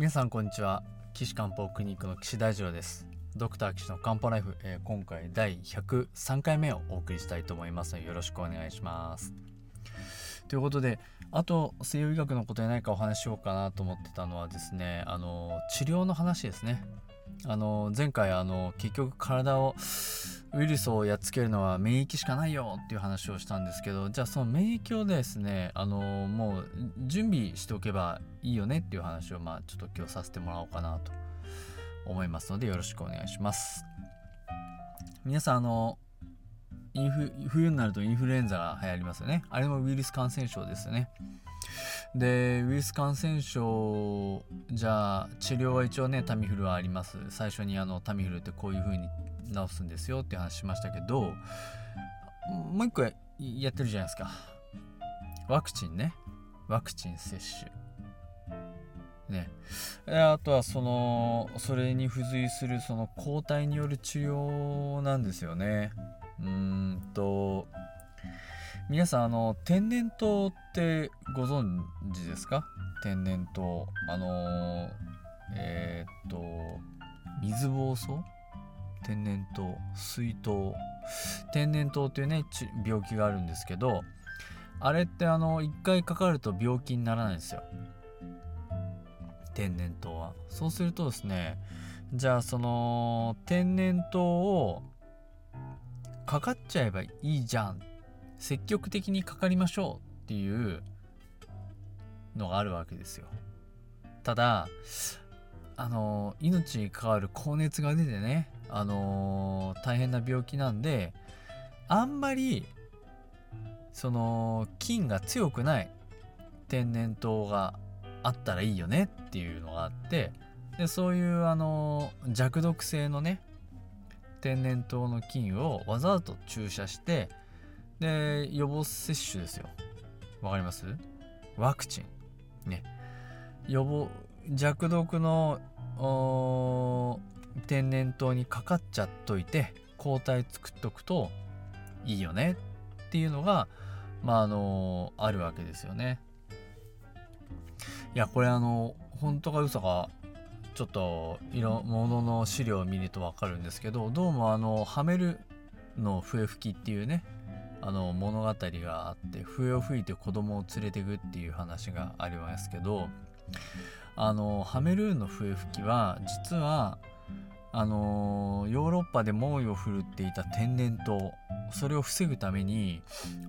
皆さんこんにちは。岸漢方クリニックの岸大二郎です。ドクター岸の漢方ライフ、えー、今回第103回目をお送りしたいと思います。のでよろしくお願いします。ということであと西洋医学のことで何かお話しようかなと思ってたのはですねあの治療の話ですね。あの前回あの結局体をウイルスをやっつけるのは免疫しかないよっていう話をしたんですけどじゃあその免疫をですねあのもう準備しておけばいいよねっていう話をまあちょっと今日させてもらおうかなと思いますのでよろしくお願いします。皆さんあのインフ冬になるとインフルエンザが流行りますよね。あれもウイルス感染症ですよね。でウイルス感染症じゃあ治療は一応ねタミフルはあります。最初にあのタミフルってこういう風に治すんですよって話しましたけどもう一個やってるじゃないですか。ワクチンね。ワクチン接種。ね。あとはそのそれに付随するその抗体による治療なんですよね。うんと皆さんあの天然痘ってご存知ですか？天然痘。あのえー、っと水疱瘡？天然痘。水痘天然痘っていうね病気があるんですけどあれってあの一回かかると病気にならないんですよ。天然痘は。そうするとですねじゃあその天然痘をかかっちゃえばいいじゃん積極的にかかりましょうっていうのがあるわけですよ。ただあの命に関わる高熱が出てねあの、大変な病気なんであんまりその菌が強くない天然痘があったらいいよねっていうのがあってでそういうあの、弱毒性のね天然痘の菌をわざと注射してで予防接種ですよ。わかります？ワクチン。ね。予防弱毒の天然痘にかかっちゃっといて抗体作っとくといいよね。っていうのがまああのあるわけですよね。いやこれあの本当か嘘かちょっといろもの資料を見ると分かるんですけどどうもあのはめるの笛吹きっていうねあの物語があって笛を吹いて子供を連れてくっていう話がありますけどあのハメルーンの笛吹きは実はあのヨーロッパで猛威を振るっていた天然痘それを防ぐために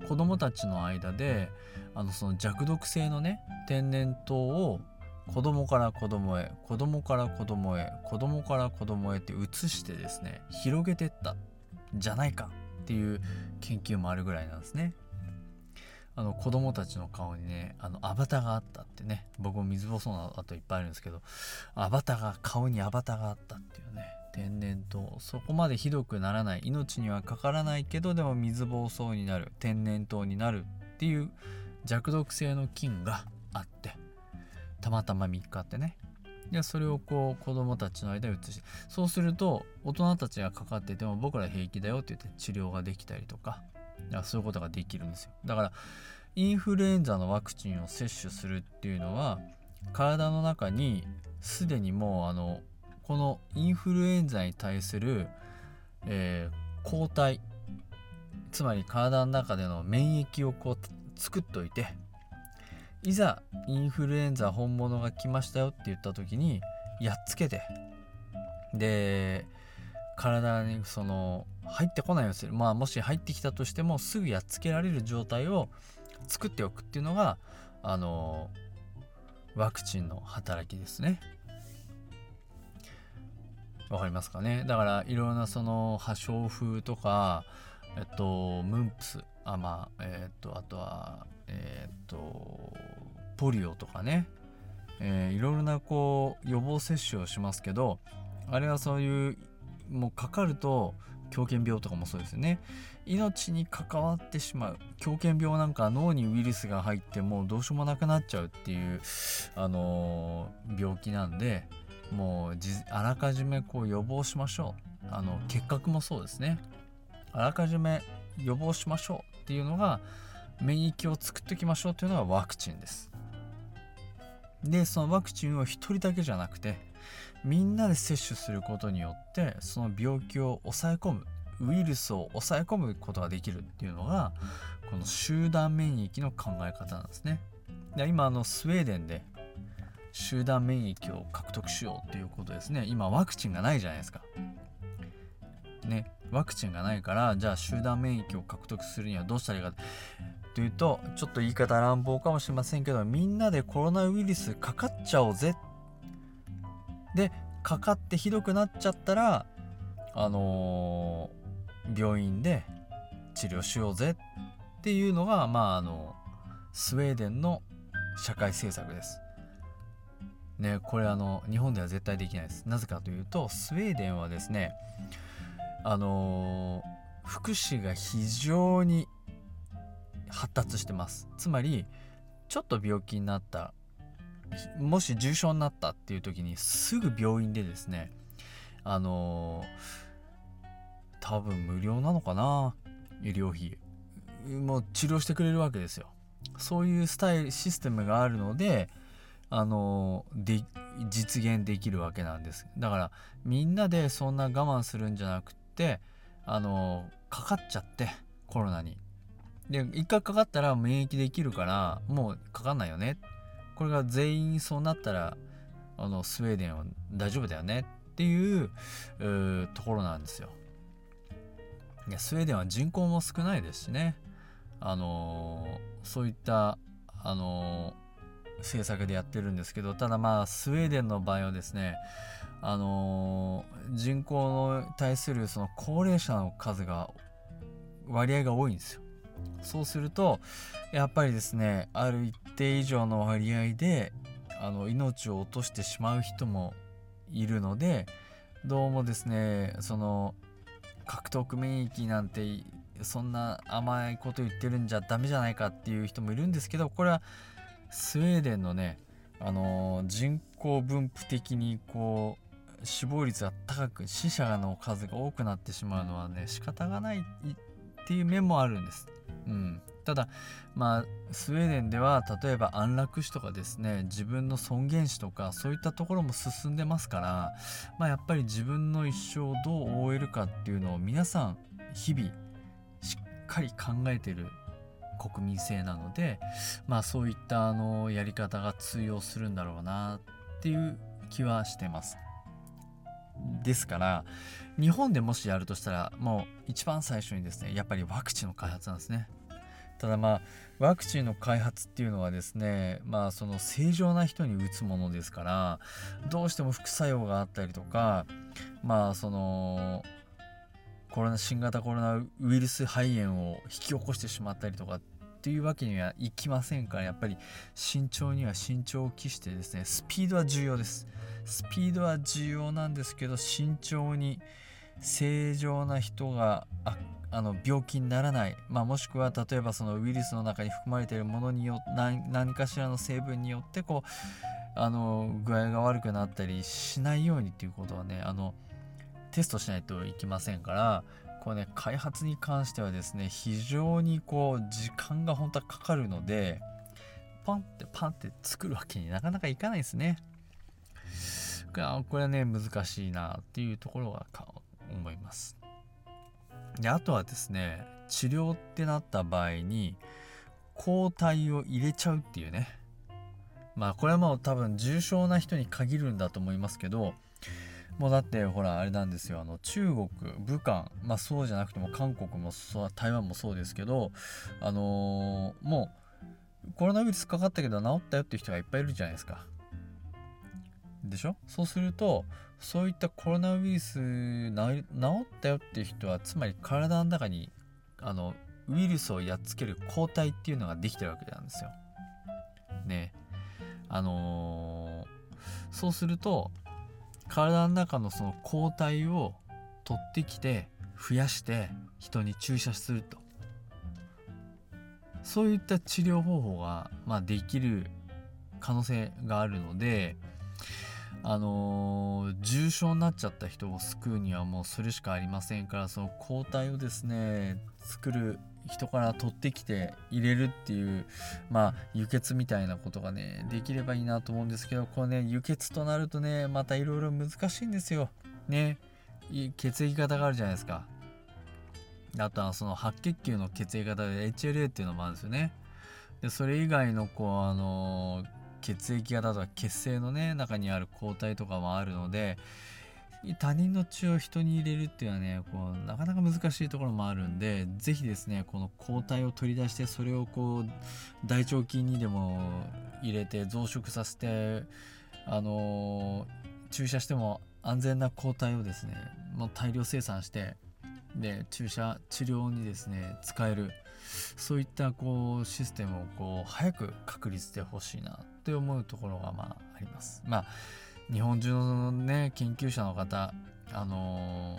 子どもたちの間であのその弱毒性のね天然痘を子供から子供へ子供から子供へ子供から子供へって移してですね広げてったじゃないか。っていう研究もあるぐらいなんですね。あの子供たちの顔にねあのアバターがあったってね僕も水細な跡いっぱいあるんですけどアバターが顔にアバターがあったっていうね天然痘。そこまでひどくならない。命にはかからないけどでも水疱瘡になる。天然痘になるっていう弱毒性の菌があってたまたま3日ってねでそれをこう子供たちの間に移してそうすると大人たちがかかってても僕ら平気だよって言って治療ができたりとかそういうことができるんですよ。だからインフルエンザのワクチンを接種するっていうのは体の中にすでにもうあのこのインフルエンザに対する、えー、抗体つまり体の中での免疫をこう作っといていざインフルエンザ本物が来ましたよって言った時にやっつけて。で体にその入ってこないようにする。まあもし入ってきたとしてもすぐやっつけられる状態を作っておくっていうのがあのワクチンの働きですね。わかりますかね？だからいろんなその破傷風とかえっとムンプス。あまあえっとあとはえっとポリオとかね、えー、いろいろなこう予防接種をしますけどあれはそういうもうかかると狂犬病とかもそうですよね。命に関わってしまう。狂犬病なんか脳にウイルスが入ってもうどうしようもなくなっちゃうっていう、あのー、病気なんでもうあらかじめこう予防しましょう。あの結核もそうですね。あらかじめ予防しましょうっていうのが免疫を作っておきましょうっていうのがワクチンです。でそのワクチンを1人だけじゃなくてみんなで接種することによってその病気を抑え込むウイルスを抑え込むことができるっていうのがこの集団免疫の考え方なんですね。で今あのスウェーデンで集団免疫を獲得しようっていうことですね今ワクチンがないじゃないですか。ねワクチンがないからじゃあ集団免疫を獲得するにはどうしたらいいかというとちょっと言い方乱暴かもしれませんけどみんなでコロナウイルスかかっちゃおうぜでかかってひどくなっちゃったらあのー、病院で治療しようぜっていうのがまああのスウェーデンの社会政策です。ねこれあの日本では絶対できないです。なぜかというとスウェーデンはですねあのー、福祉が非常に発達してます。つまりちょっと病気になったもし重症になったっていう時にすぐ病院でですねあのー、多分無料なのかな医療費。もう治療してくれるわけですよ。そういうスタイルシステムがあるのであので実現できるわけなんです。だからみんなでそんな我慢するんじゃなくってあのかかっちゃってコロナに。で一回かかったら免疫できるからもうかかんないよね。これが全員そうなったらあのスウェーデンは大丈夫だよね。っていうところなんですよ。いやスウェーデンは人口も少ないですしね。あのー、そういったあのー、政策でやってるんですけどただまあスウェーデンの場合はですねあのー、人口に対するその高齢者の数が割合が多いんですよ。そうするとやっぱりですねある一定以上の割合であの命を落としてしまう人もいるのでどうもですねその獲得免疫なんてそんな甘いこと言ってるんじゃダメじゃないかっていう人もいるんですけどこれはスウェーデンのねあの人口分布的にこう死亡率が高く死者の数が多くなってしまうのはね仕方がないっていう面もあるんです。うん、ただまあスウェーデンでは例えば安楽死とかですね自分の尊厳死とかそういったところも進んでますから、まあ、やっぱり自分の一生をどう終えるかっていうのを皆さん日々しっかり考えてる国民性なのでまあそういったあのやり方が通用するんだろうなっていう気はしてます。ですから日本でもしやるとしたらもう一番最初にですねやっぱりワクチンの開発なんですね。ただまあワクチンの開発っていうのはですねまあその正常な人に打つものですからどうしても副作用があったりとかまあそのコロナ新型コロナウイルス肺炎を引き起こしてしまったりとかっていうわけにはいきませんからやっぱり慎重には慎重を期してですねスピードは重要です。スピードは重要なんですけど慎重に正常な人があの病気にならない、まあ、もしくは例えばそのウイルスの中に含まれているものによ何何かしらの成分によってこうあの具合が悪くなったりしないようにっていうことはねあのテストしないといけませんからこうね開発に関してはですね非常にこう時間が本当はかかるのでパンってパンって作るわけになかなかいかないですね。これはね難しいなっていうところは思います。であとはですね治療ってなった場合に抗体を入れちゃうっていうねまあこれはもう多分重症な人に限るんだと思いますけどもうだってほらあれなんですよ。あの中国武漢まあそうじゃなくても韓国も台湾もそうですけどあのー、もうコロナウイルスかかったけど治ったよっていう人がいっぱいいるじゃないですか。でしょ？そうするとそういったコロナウイルス治ったよっていう人はつまり体の中にあのウイルスをやっつける抗体っていうのができてるわけなんですよ。ね。あのー、そうすると体の中のその抗体を取ってきて増やして人に注射すると。そういった治療方法が、まあ、できる可能性があるのであのー、重症になっちゃった人を救うにはもうそれしかありませんからその抗体をですね作る人から取ってきて入れるっていうまあ輸血みたいなことがねできればいいなと思うんですけどこれね輸血となるとねまたいろいろ難しいんですよ。ね。血液型があるじゃないですか。あとはその白血球の血液型で HLA っていうのもあるんですよね。でそれ以外のこうあの血液型とか血清のね中にある抗体とかもあるので他人の血を人に入れるっていうのはねこうなかなか難しいところもあるんで是非ですねこの抗体を取り出してそれをこう大腸菌にでも入れて増殖させてあのー、注射しても安全な抗体をですねもう大量生産してで注射治療にですね使えるそういったこうシステムをこう早く確立してほしいなって思うところがまああります。まあ日本中のね研究者の方あの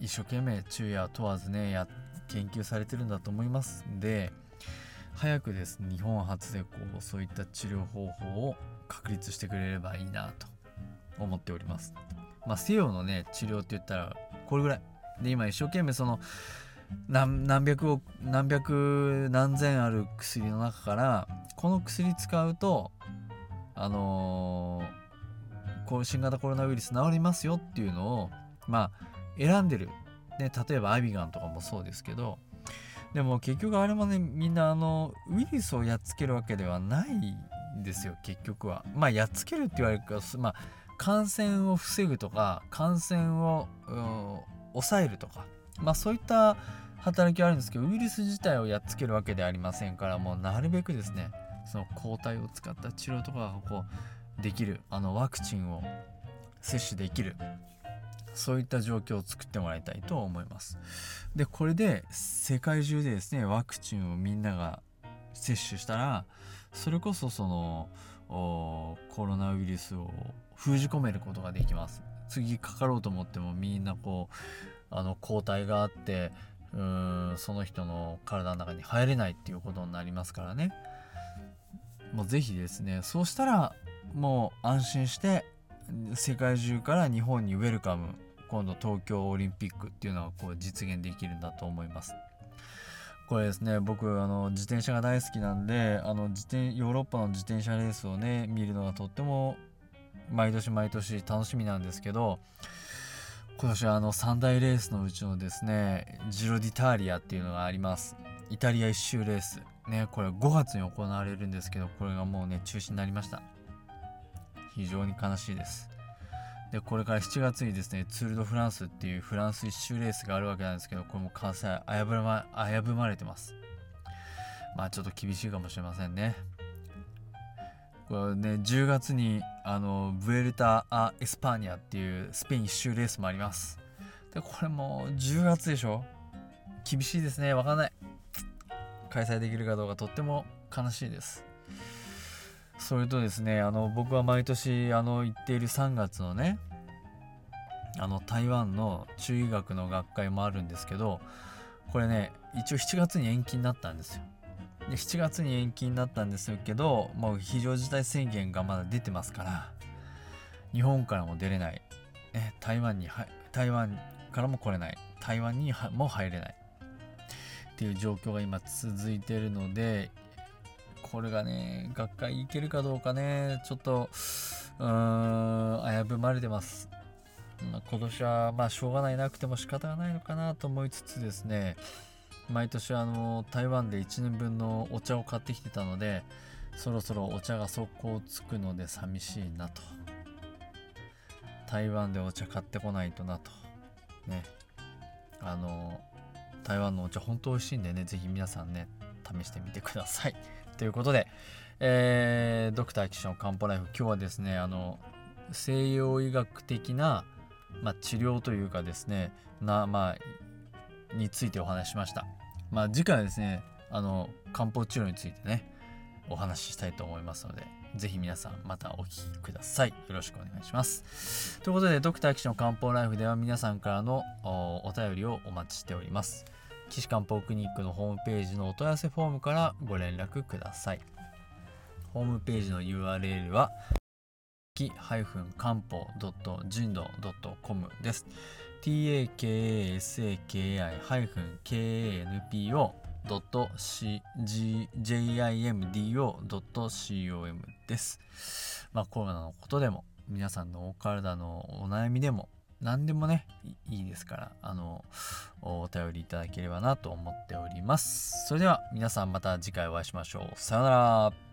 ー、一生懸命昼夜問わずねや研究されてるんだと思いますんで早くですね日本初でこうそういった治療方法を確立してくれればいいなと思っております。まあ、西洋のね治療って言ったらこれぐらいで今一生懸命その何何百億何百何千ある薬の中からこの薬使うとあのーこう新型コロナウイルス治りますよっていうのをまあ選んでる、ね、例えばアビガンとかもそうですけど。でも結局あれもねみんなあのウイルスをやっつけるわけではないんですよ結局は。まあやっつけるって言われるかまあ感染を防ぐとか感染を抑えるとか。まあそういった働きはあるんですけどウイルス自体をやっつけるわけではありませんからもうなるべくですねその抗体を使った治療とかがこうできるあのワクチンを接種できるそういった状況を作ってもらいたいと思います。でこれで世界中でですねワクチンをみんなが接種したらそれこそそのコロナウイルスを封じ込めることができます。次かかろうと思ってもみんなこうあの抗体があってうーんその人の体の中に入れないっていうことになりますからね。もう是非ですねそうしたらもう安心して世界中から日本にウェルカム今度東京オリンピックっていうのはこう実現できるんだと思います。これですね僕あの自転車が大好きなんであの自転ヨーロッパの自転車レースをね見るのがとっても毎年毎年楽しみなんですけど今年はあの3大レースのうちのですねジロディターリアっていうのがあります。イタリア一周レース。ねこれ5月に行われるんですけどこれがもうね中止になりました。非常に悲しいです。で、これから7月にですね、ツール・ド・フランスっていうフランス一周レースがあるわけなんですけど、これも開催危ぶま危ぶまれてます。まあちょっと厳しいかもしれませんね。これね、10月にあのブエルタ・ア・エスパーニャっていうスペイン一周レースもあります。で、これも10月でしょ？厳しいですね。わかんない。開催できるかどうかとっても悲しいです。それとですねあの僕は毎年あの行っている3月のねあの台湾の中医学の学会もあるんですけどこれね一応7月に延期になったんですよ。で7月に延期になったんですけどもう非常事態宣言がまだ出てますから日本からも出れない、え台湾に台湾からも来れない。台湾にも入れない。っていう状況が今続いているのでこれがね、学会行けるかどうかね、ちょっと、うーん、危ぶまれてます。まあ、今年は、まあ、しょうがないなくても仕方がないのかなと思いつつですね、毎年あの、台湾で1年分のお茶を買ってきてたので、そろそろお茶が速攻つくので寂しいなと。台湾でお茶買ってこないとなと。ね。あの、台湾のお茶本当美味しいんでね、ぜひ皆さんね、試してみてください。ということで、えー、ドクター岸の漢方ライフ今日はですねあの西洋医学的な、まあ、治療というかですねなまあについてお話ししました。まあ次回はですねあの漢方治療についてねお話ししたいと思いますのでぜひ皆さんまたお聴きください。よろしくお願いします。ということで、ドクター岸の漢方ライフでは皆さんからのお便りをお待ちしております。岸漢方クリニックのホームページのお問い合わせフォームからご連絡ください。ホームページの URL はき漢方 .jindo.com です。takaskanpo.jimdo.com です。まあコロナのことでも皆さんのお体のお悩みでも何でもねいいですからあのお便りいただければなと思っております。それでは皆さんまた次回お会いしましょう。さようなら。